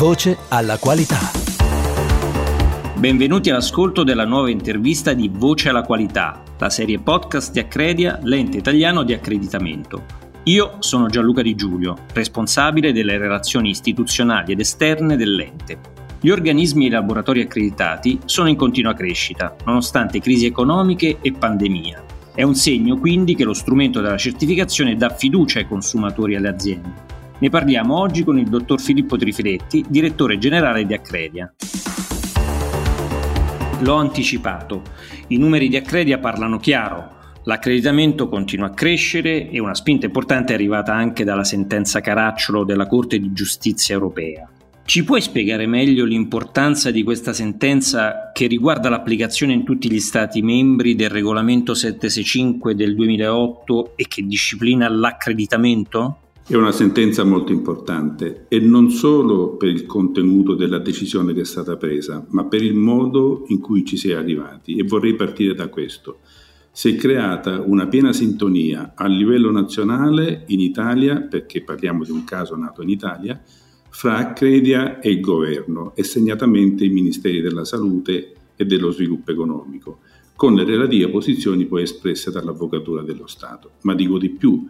Voce alla qualità. Benvenuti all'ascolto della nuova intervista di Voce alla qualità, la serie podcast di Accredia, l'ente italiano di accreditamento. Io sono Gianluca Di Giulio, responsabile delle relazioni istituzionali ed esterne dell'ente. Gli organismi e i laboratori accreditati sono in continua crescita, nonostante crisi economiche e pandemia. È un segno quindi che lo strumento della certificazione dà fiducia ai consumatori e alle aziende. Ne parliamo oggi con il dottor Filippo Trifiletti, direttore generale di Accredia. L'ho anticipato, i numeri di Accredia parlano chiaro, L'accreditamento continua a crescere e una spinta importante è arrivata anche dalla sentenza Caracciolo della Corte di Giustizia europea. Ci puoi spiegare meglio l'importanza di questa sentenza che riguarda l'applicazione in tutti gli Stati membri del regolamento 765 del 2008 e che disciplina l'accreditamento? È una sentenza molto importante e non solo per il contenuto della decisione che è stata presa, ma per il modo in cui ci si è arrivati e vorrei partire da questo. Si è creata una piena sintonia a livello nazionale in Italia, perché parliamo di un caso nato in Italia, fra Accredia e il governo e segnatamente i ministeri della salute e dello sviluppo economico, con le relative posizioni poi espresse dall'Avvocatura dello Stato. Ma dico di più,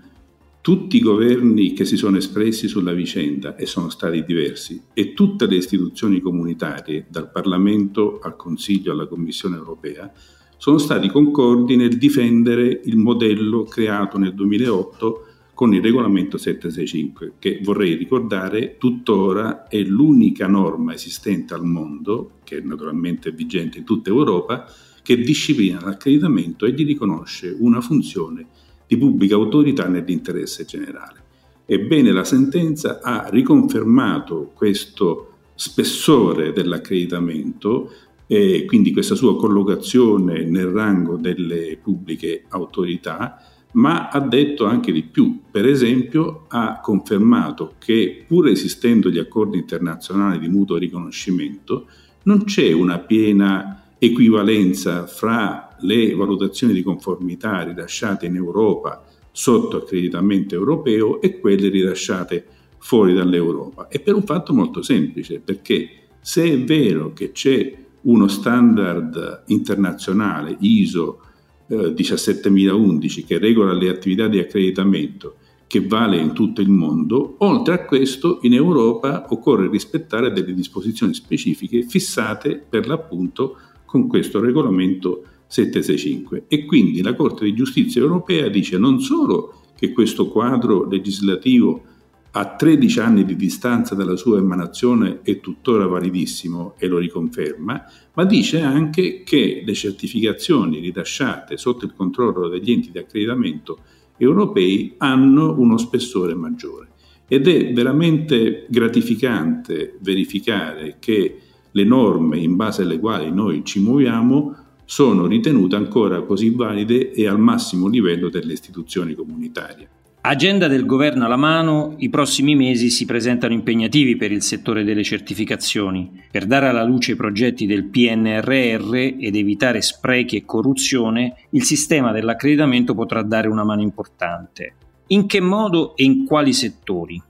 tutti i governi che si sono espressi sulla vicenda, e sono stati diversi, e tutte le istituzioni comunitarie, dal Parlamento al Consiglio alla Commissione europea, sono stati concordi nel difendere il modello creato nel 2008 con il regolamento 765, che vorrei ricordare tuttora è l'unica norma esistente al mondo, che naturalmente è vigente in tutta Europa, che disciplina l'accreditamento e gli riconosce una funzione di pubblica autorità nell'interesse generale. Ebbene, la sentenza ha riconfermato questo spessore dell'accreditamento e quindi questa sua collocazione nel rango delle pubbliche autorità, ma ha detto anche di più. Per esempio, ha confermato che pur esistendo gli accordi internazionali di mutuo riconoscimento, non c'è una piena equivalenza fra le valutazioni di conformità rilasciate in Europa sotto accreditamento europeo e quelle rilasciate fuori dall'Europa. E per un fatto molto semplice, perché se è vero che c'è uno standard internazionale ISO eh, 17011 che regola le attività di accreditamento che vale in tutto il mondo, oltre a questo in Europa occorre rispettare delle disposizioni specifiche fissate per l'appunto con questo regolamento 765 e quindi la Corte di giustizia europea dice non solo che questo quadro legislativo a 13 anni di distanza dalla sua emanazione è tuttora validissimo e lo riconferma, ma dice anche che le certificazioni rilasciate sotto il controllo degli enti di accreditamento europei hanno uno spessore maggiore. Ed è veramente gratificante verificare che le norme in base alle quali noi ci muoviamo sono ritenute ancora così valide e al massimo livello delle istituzioni comunitarie. Agenda del governo alla mano, i prossimi mesi si presentano impegnativi per il settore delle certificazioni. Per dare alla luce i progetti del PNRR ed evitare sprechi e corruzione, il sistema dell'accreditamento potrà dare una mano importante. In che modo e in quali settori?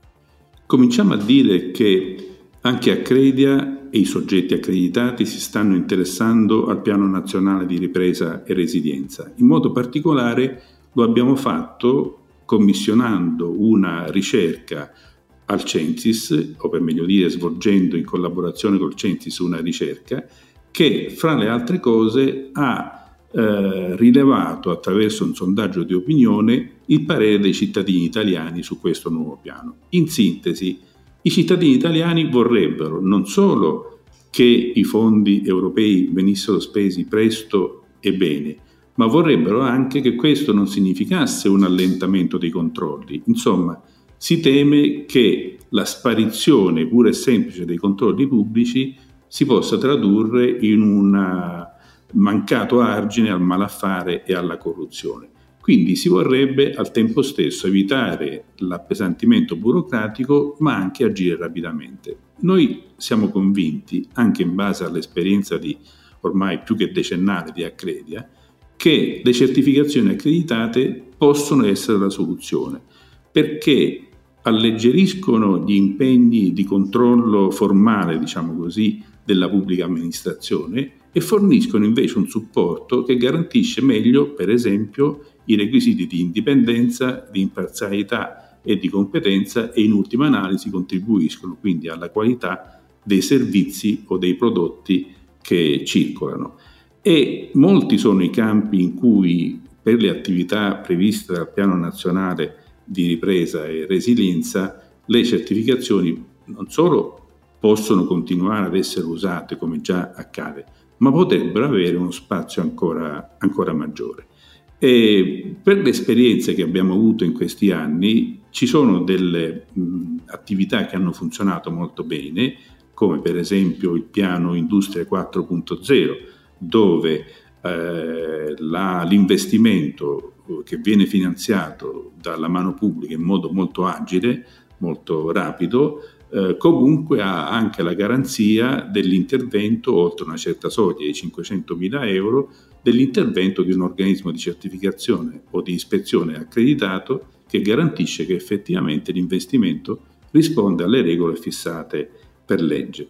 Cominciamo a dire che anche Accredia e i soggetti accreditati si stanno interessando al piano nazionale di ripresa e resilienza. In modo particolare lo abbiamo fatto commissionando una ricerca al Censis, o per meglio dire svolgendo in collaborazione col Censis una ricerca, che fra le altre cose ha eh, rilevato attraverso un sondaggio di opinione il parere dei cittadini italiani su questo nuovo piano. In sintesi, i cittadini italiani vorrebbero non solo che i fondi europei venissero spesi presto e bene, ma vorrebbero anche che questo non significasse un allentamento dei controlli. Insomma, si teme che la sparizione pura e semplice dei controlli pubblici si possa tradurre in un mancato argine al malaffare e alla corruzione. Quindi si vorrebbe al tempo stesso evitare l'appesantimento burocratico, ma anche agire rapidamente. Noi siamo convinti, anche in base all'esperienza di ormai più che decennale di Accredia, che le certificazioni accreditate possono essere la soluzione, perché alleggeriscono gli impegni di controllo formale, diciamo così, della pubblica amministrazione e forniscono invece un supporto che garantisce meglio, per esempio, i requisiti di indipendenza, di imparzialità e di competenza e in ultima analisi contribuiscono quindi alla qualità dei servizi o dei prodotti che circolano. E molti sono i campi in cui per le attività previste dal Piano Nazionale di Ripresa e Resilienza le certificazioni non solo possono continuare ad essere usate come già accade, ma potrebbero avere uno spazio ancora, ancora maggiore. E per le esperienze che abbiamo avuto in questi anni ci sono delle mh, attività che hanno funzionato molto bene, come per esempio il piano Industria 4.0, dove eh, la, l'investimento che viene finanziato dalla mano pubblica in modo molto agile, molto rapido, eh, comunque ha anche la garanzia dell'intervento, oltre una certa soglia di 500.000 euro, dell'intervento di un organismo di certificazione o di ispezione accreditato che garantisce che effettivamente l'investimento risponde alle regole fissate per legge.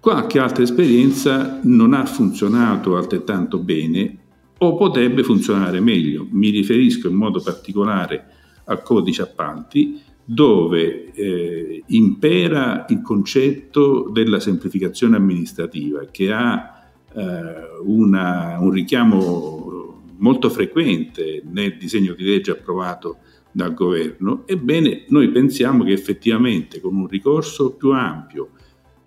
Qualche altra esperienza non ha funzionato altrettanto bene o potrebbe funzionare meglio. Mi riferisco in modo particolare al codice appalti, dove eh, impera il concetto della semplificazione amministrativa, che ha eh, una, un richiamo molto frequente nel disegno di legge approvato dal governo, ebbene noi pensiamo che effettivamente con un ricorso più ampio,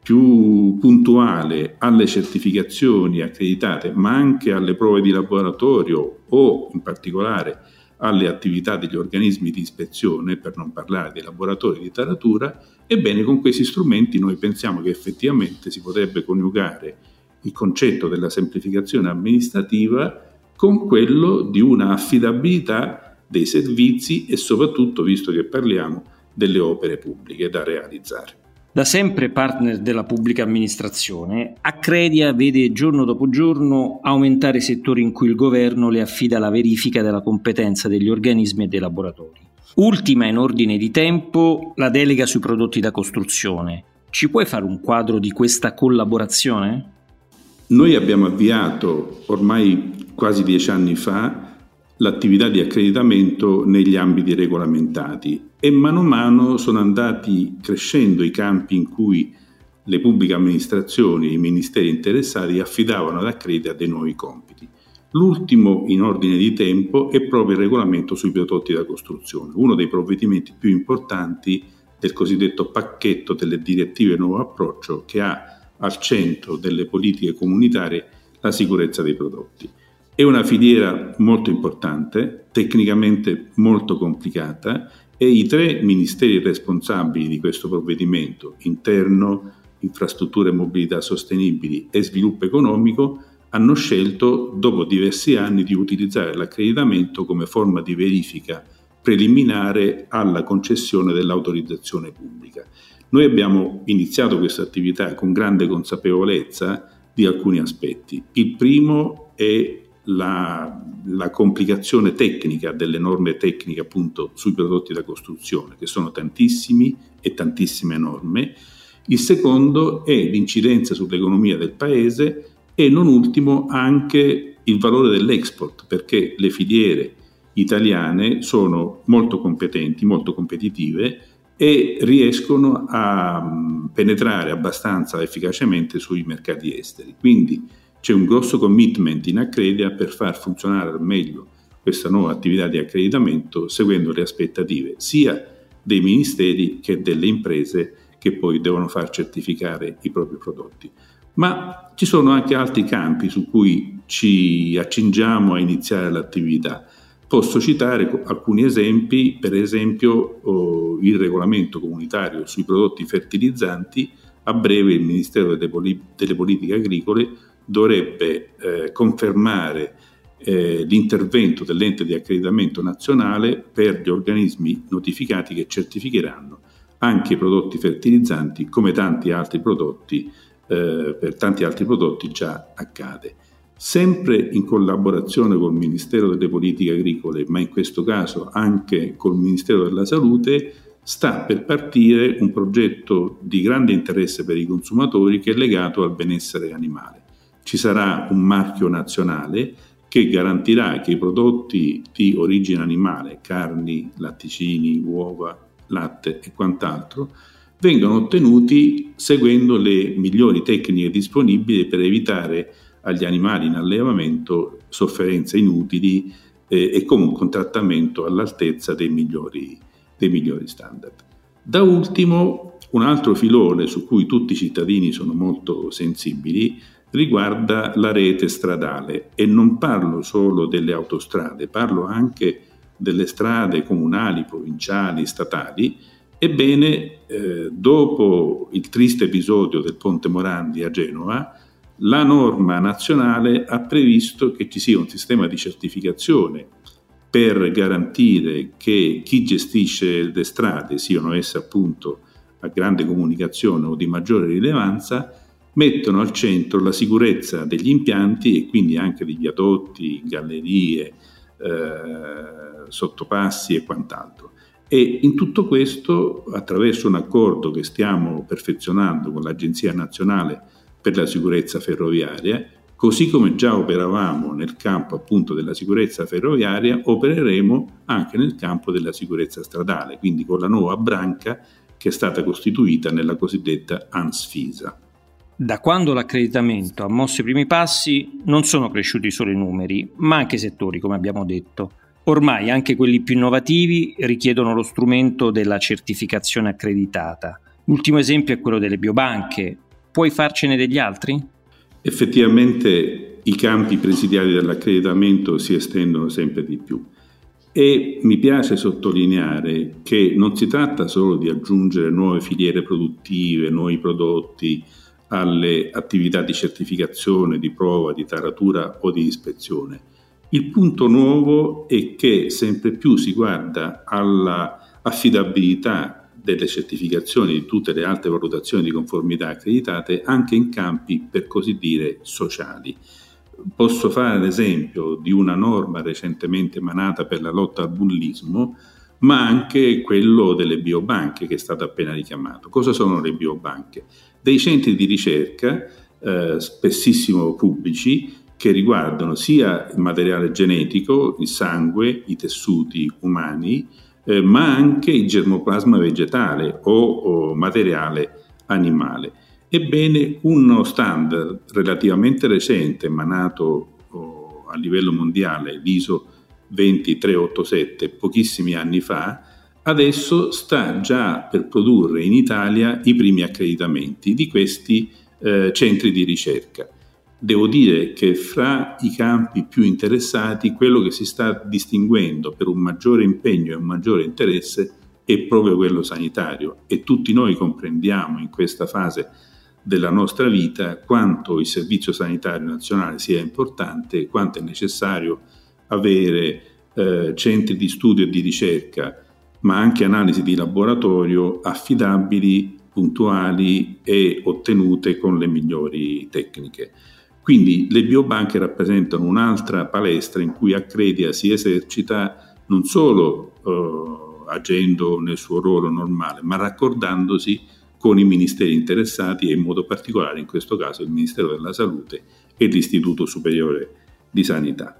più puntuale alle certificazioni accreditate, ma anche alle prove di laboratorio o in particolare alle attività degli organismi di ispezione, per non parlare dei laboratori di taratura, ebbene con questi strumenti noi pensiamo che effettivamente si potrebbe coniugare il concetto della semplificazione amministrativa con quello di una affidabilità dei servizi e soprattutto, visto che parliamo, delle opere pubbliche da realizzare. Da sempre partner della pubblica amministrazione, Accredia vede giorno dopo giorno aumentare i settori in cui il governo le affida la verifica della competenza degli organismi e dei laboratori. Ultima in ordine di tempo la delega sui prodotti da costruzione. Ci puoi fare un quadro di questa collaborazione? Noi abbiamo avviato ormai quasi dieci anni fa l'attività di accreditamento negli ambiti regolamentati e mano a mano sono andati crescendo i campi in cui le pubbliche amministrazioni e i ministeri interessati affidavano ad Accredita dei nuovi compiti. L'ultimo in ordine di tempo è proprio il regolamento sui prodotti da costruzione, uno dei provvedimenti più importanti del cosiddetto pacchetto delle direttive nuovo approccio che ha al centro delle politiche comunitarie la sicurezza dei prodotti. È una filiera molto importante, tecnicamente molto complicata e i tre ministeri responsabili di questo provvedimento, interno, infrastrutture e mobilità sostenibili e sviluppo economico, hanno scelto, dopo diversi anni, di utilizzare l'accreditamento come forma di verifica preliminare alla concessione dell'autorizzazione pubblica. Noi abbiamo iniziato questa attività con grande consapevolezza di alcuni aspetti. Il primo è la, la, complicazione tecnica delle norme tecniche appunto sui prodotti da costruzione, che sono tantissimi e tantissime norme. Il secondo è l'incidenza sull'economia del paese e non ultimo anche il valore dell'export, perché le filiere italiane sono molto competenti, molto competitive e riescono a penetrare abbastanza efficacemente sui mercati esteri. Quindi c'è un grosso commitment in Accredia per far funzionare al meglio questa nuova attività di accreditamento seguendo le aspettative sia dei ministeri che delle imprese che poi devono far certificare i propri prodotti. Ma ci sono anche altri campi su cui ci accingiamo a iniziare l'attività. Posso citare alcuni esempi, per esempio oh, il regolamento comunitario sui prodotti fertilizzanti, a breve il Ministero delle, Poli- delle Politiche Agricole dovrebbe eh, confermare eh, l'intervento dell'ente di accreditamento nazionale per gli organismi notificati che certificheranno anche i prodotti fertilizzanti come tanti altri prodotti, eh, per tanti altri prodotti già accade. Sempre in collaborazione col Ministero delle Politiche Agricole, ma in questo caso anche col Ministero della Salute, sta per partire un progetto di grande interesse per i consumatori che è legato al benessere animale. Ci sarà un marchio nazionale che garantirà che i prodotti di origine animale, carni, latticini, uova, latte e quant'altro, vengano ottenuti seguendo le migliori tecniche disponibili per evitare agli animali in allevamento sofferenze inutili eh, e comunque un trattamento all'altezza dei migliori, dei migliori standard. Da ultimo, un altro filone su cui tutti i cittadini sono molto sensibili riguarda la rete stradale e non parlo solo delle autostrade, parlo anche delle strade comunali, provinciali, statali. Ebbene, eh, dopo il triste episodio del Ponte Morandi a Genova, la norma nazionale ha previsto che ci sia un sistema di certificazione per garantire che chi gestisce le strade, siano esse appunto a grande comunicazione o di maggiore rilevanza, mettono al centro la sicurezza degli impianti e quindi anche di viadotti, gallerie, eh, sottopassi e quant'altro. E in tutto questo, attraverso un accordo che stiamo perfezionando con l'Agenzia Nazionale per la Sicurezza Ferroviaria, così come già operavamo nel campo appunto della sicurezza ferroviaria, opereremo anche nel campo della sicurezza stradale, quindi con la nuova branca che è stata costituita nella cosiddetta ANSFISA. Da quando l'accreditamento ha mosso i primi passi, non sono cresciuti solo i numeri, ma anche i settori, come abbiamo detto. Ormai anche quelli più innovativi richiedono lo strumento della certificazione accreditata. L'ultimo esempio è quello delle biobanche. Puoi farcene degli altri? Effettivamente i campi presidiali dell'accreditamento si estendono sempre di più e mi piace sottolineare che non si tratta solo di aggiungere nuove filiere produttive, nuovi prodotti, alle attività di certificazione, di prova, di taratura o di ispezione. Il punto nuovo è che sempre più si guarda alla affidabilità delle certificazioni di tutte le altre valutazioni di conformità accreditate anche in campi per così dire sociali. Posso fare l'esempio di una norma recentemente emanata per la lotta al bullismo, ma anche quello delle biobanche che è stato appena richiamato. Cosa sono le biobanche? dei centri di ricerca, eh, spessissimo pubblici, che riguardano sia il materiale genetico, il sangue, i tessuti umani, eh, ma anche il germoplasma vegetale o, o materiale animale. Ebbene, uno standard relativamente recente, emanato oh, a livello mondiale, l'ISO 20387, pochissimi anni fa, adesso sta già per produrre in Italia i primi accreditamenti di questi eh, centri di ricerca. Devo dire che fra i campi più interessati quello che si sta distinguendo per un maggiore impegno e un maggiore interesse è proprio quello sanitario e tutti noi comprendiamo in questa fase della nostra vita quanto il Servizio Sanitario Nazionale sia importante quanto è necessario avere eh, centri di studio e di ricerca ma anche analisi di laboratorio affidabili, puntuali e ottenute con le migliori tecniche. Quindi le biobanche rappresentano un'altra palestra in cui Accredia si esercita non solo eh, agendo nel suo ruolo normale, ma raccordandosi con i ministeri interessati e in modo particolare in questo caso il Ministero della Salute e l'Istituto Superiore di Sanità.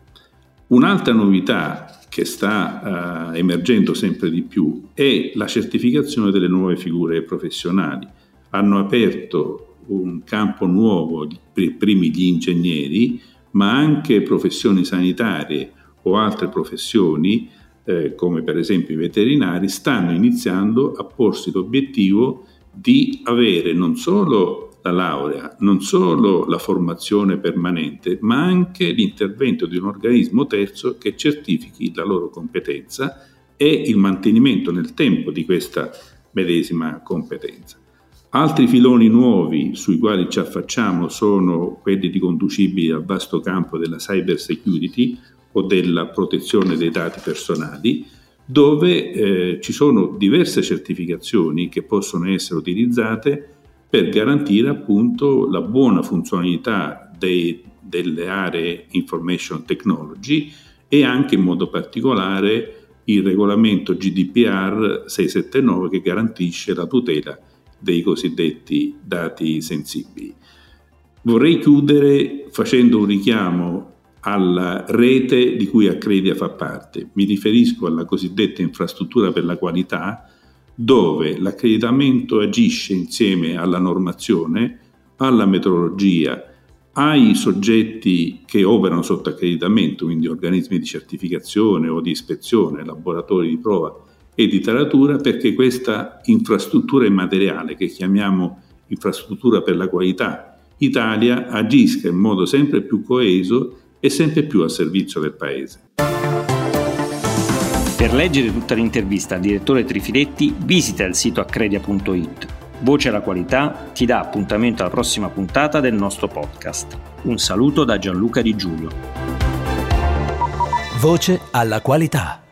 Un'altra novità che sta uh, emergendo sempre di più è la certificazione delle nuove figure professionali. Hanno aperto un campo nuovo per primi gli ingegneri, ma anche professioni sanitarie o altre professioni, eh, come per esempio i veterinari, stanno iniziando a porsi l'obiettivo di avere non solo la laurea, non solo la formazione permanente, ma anche l'intervento di un organismo terzo che certifichi la loro competenza e il mantenimento nel tempo di questa medesima competenza. Altri filoni nuovi sui quali ci affacciamo sono quelli riconducibili al vasto campo della cyber security o della protezione dei dati personali, dove eh, ci sono diverse certificazioni che possono essere utilizzate per garantire appunto la buona funzionalità dei, delle aree information technology e anche in modo particolare il regolamento GDPR 679 che garantisce la tutela dei cosiddetti dati sensibili. Vorrei chiudere facendo un richiamo alla rete di cui Accredia fa parte. Mi riferisco alla cosiddetta infrastruttura per la qualità, dove l'accreditamento agisce insieme alla normazione, alla metrologia, ai soggetti che operano sotto accreditamento, quindi organismi di certificazione o di ispezione, laboratori di prova e di taratura, perché questa infrastruttura immateriale che chiamiamo infrastruttura per la qualità Italia agisca in modo sempre più coeso e sempre più a servizio del Paese. Per leggere tutta l'intervista al direttore Trifiletti visita il sito accredia.it. Voce alla qualità ti dà appuntamento alla prossima puntata del nostro podcast. Un saluto da Gianluca Di Giulio. Voce alla qualità.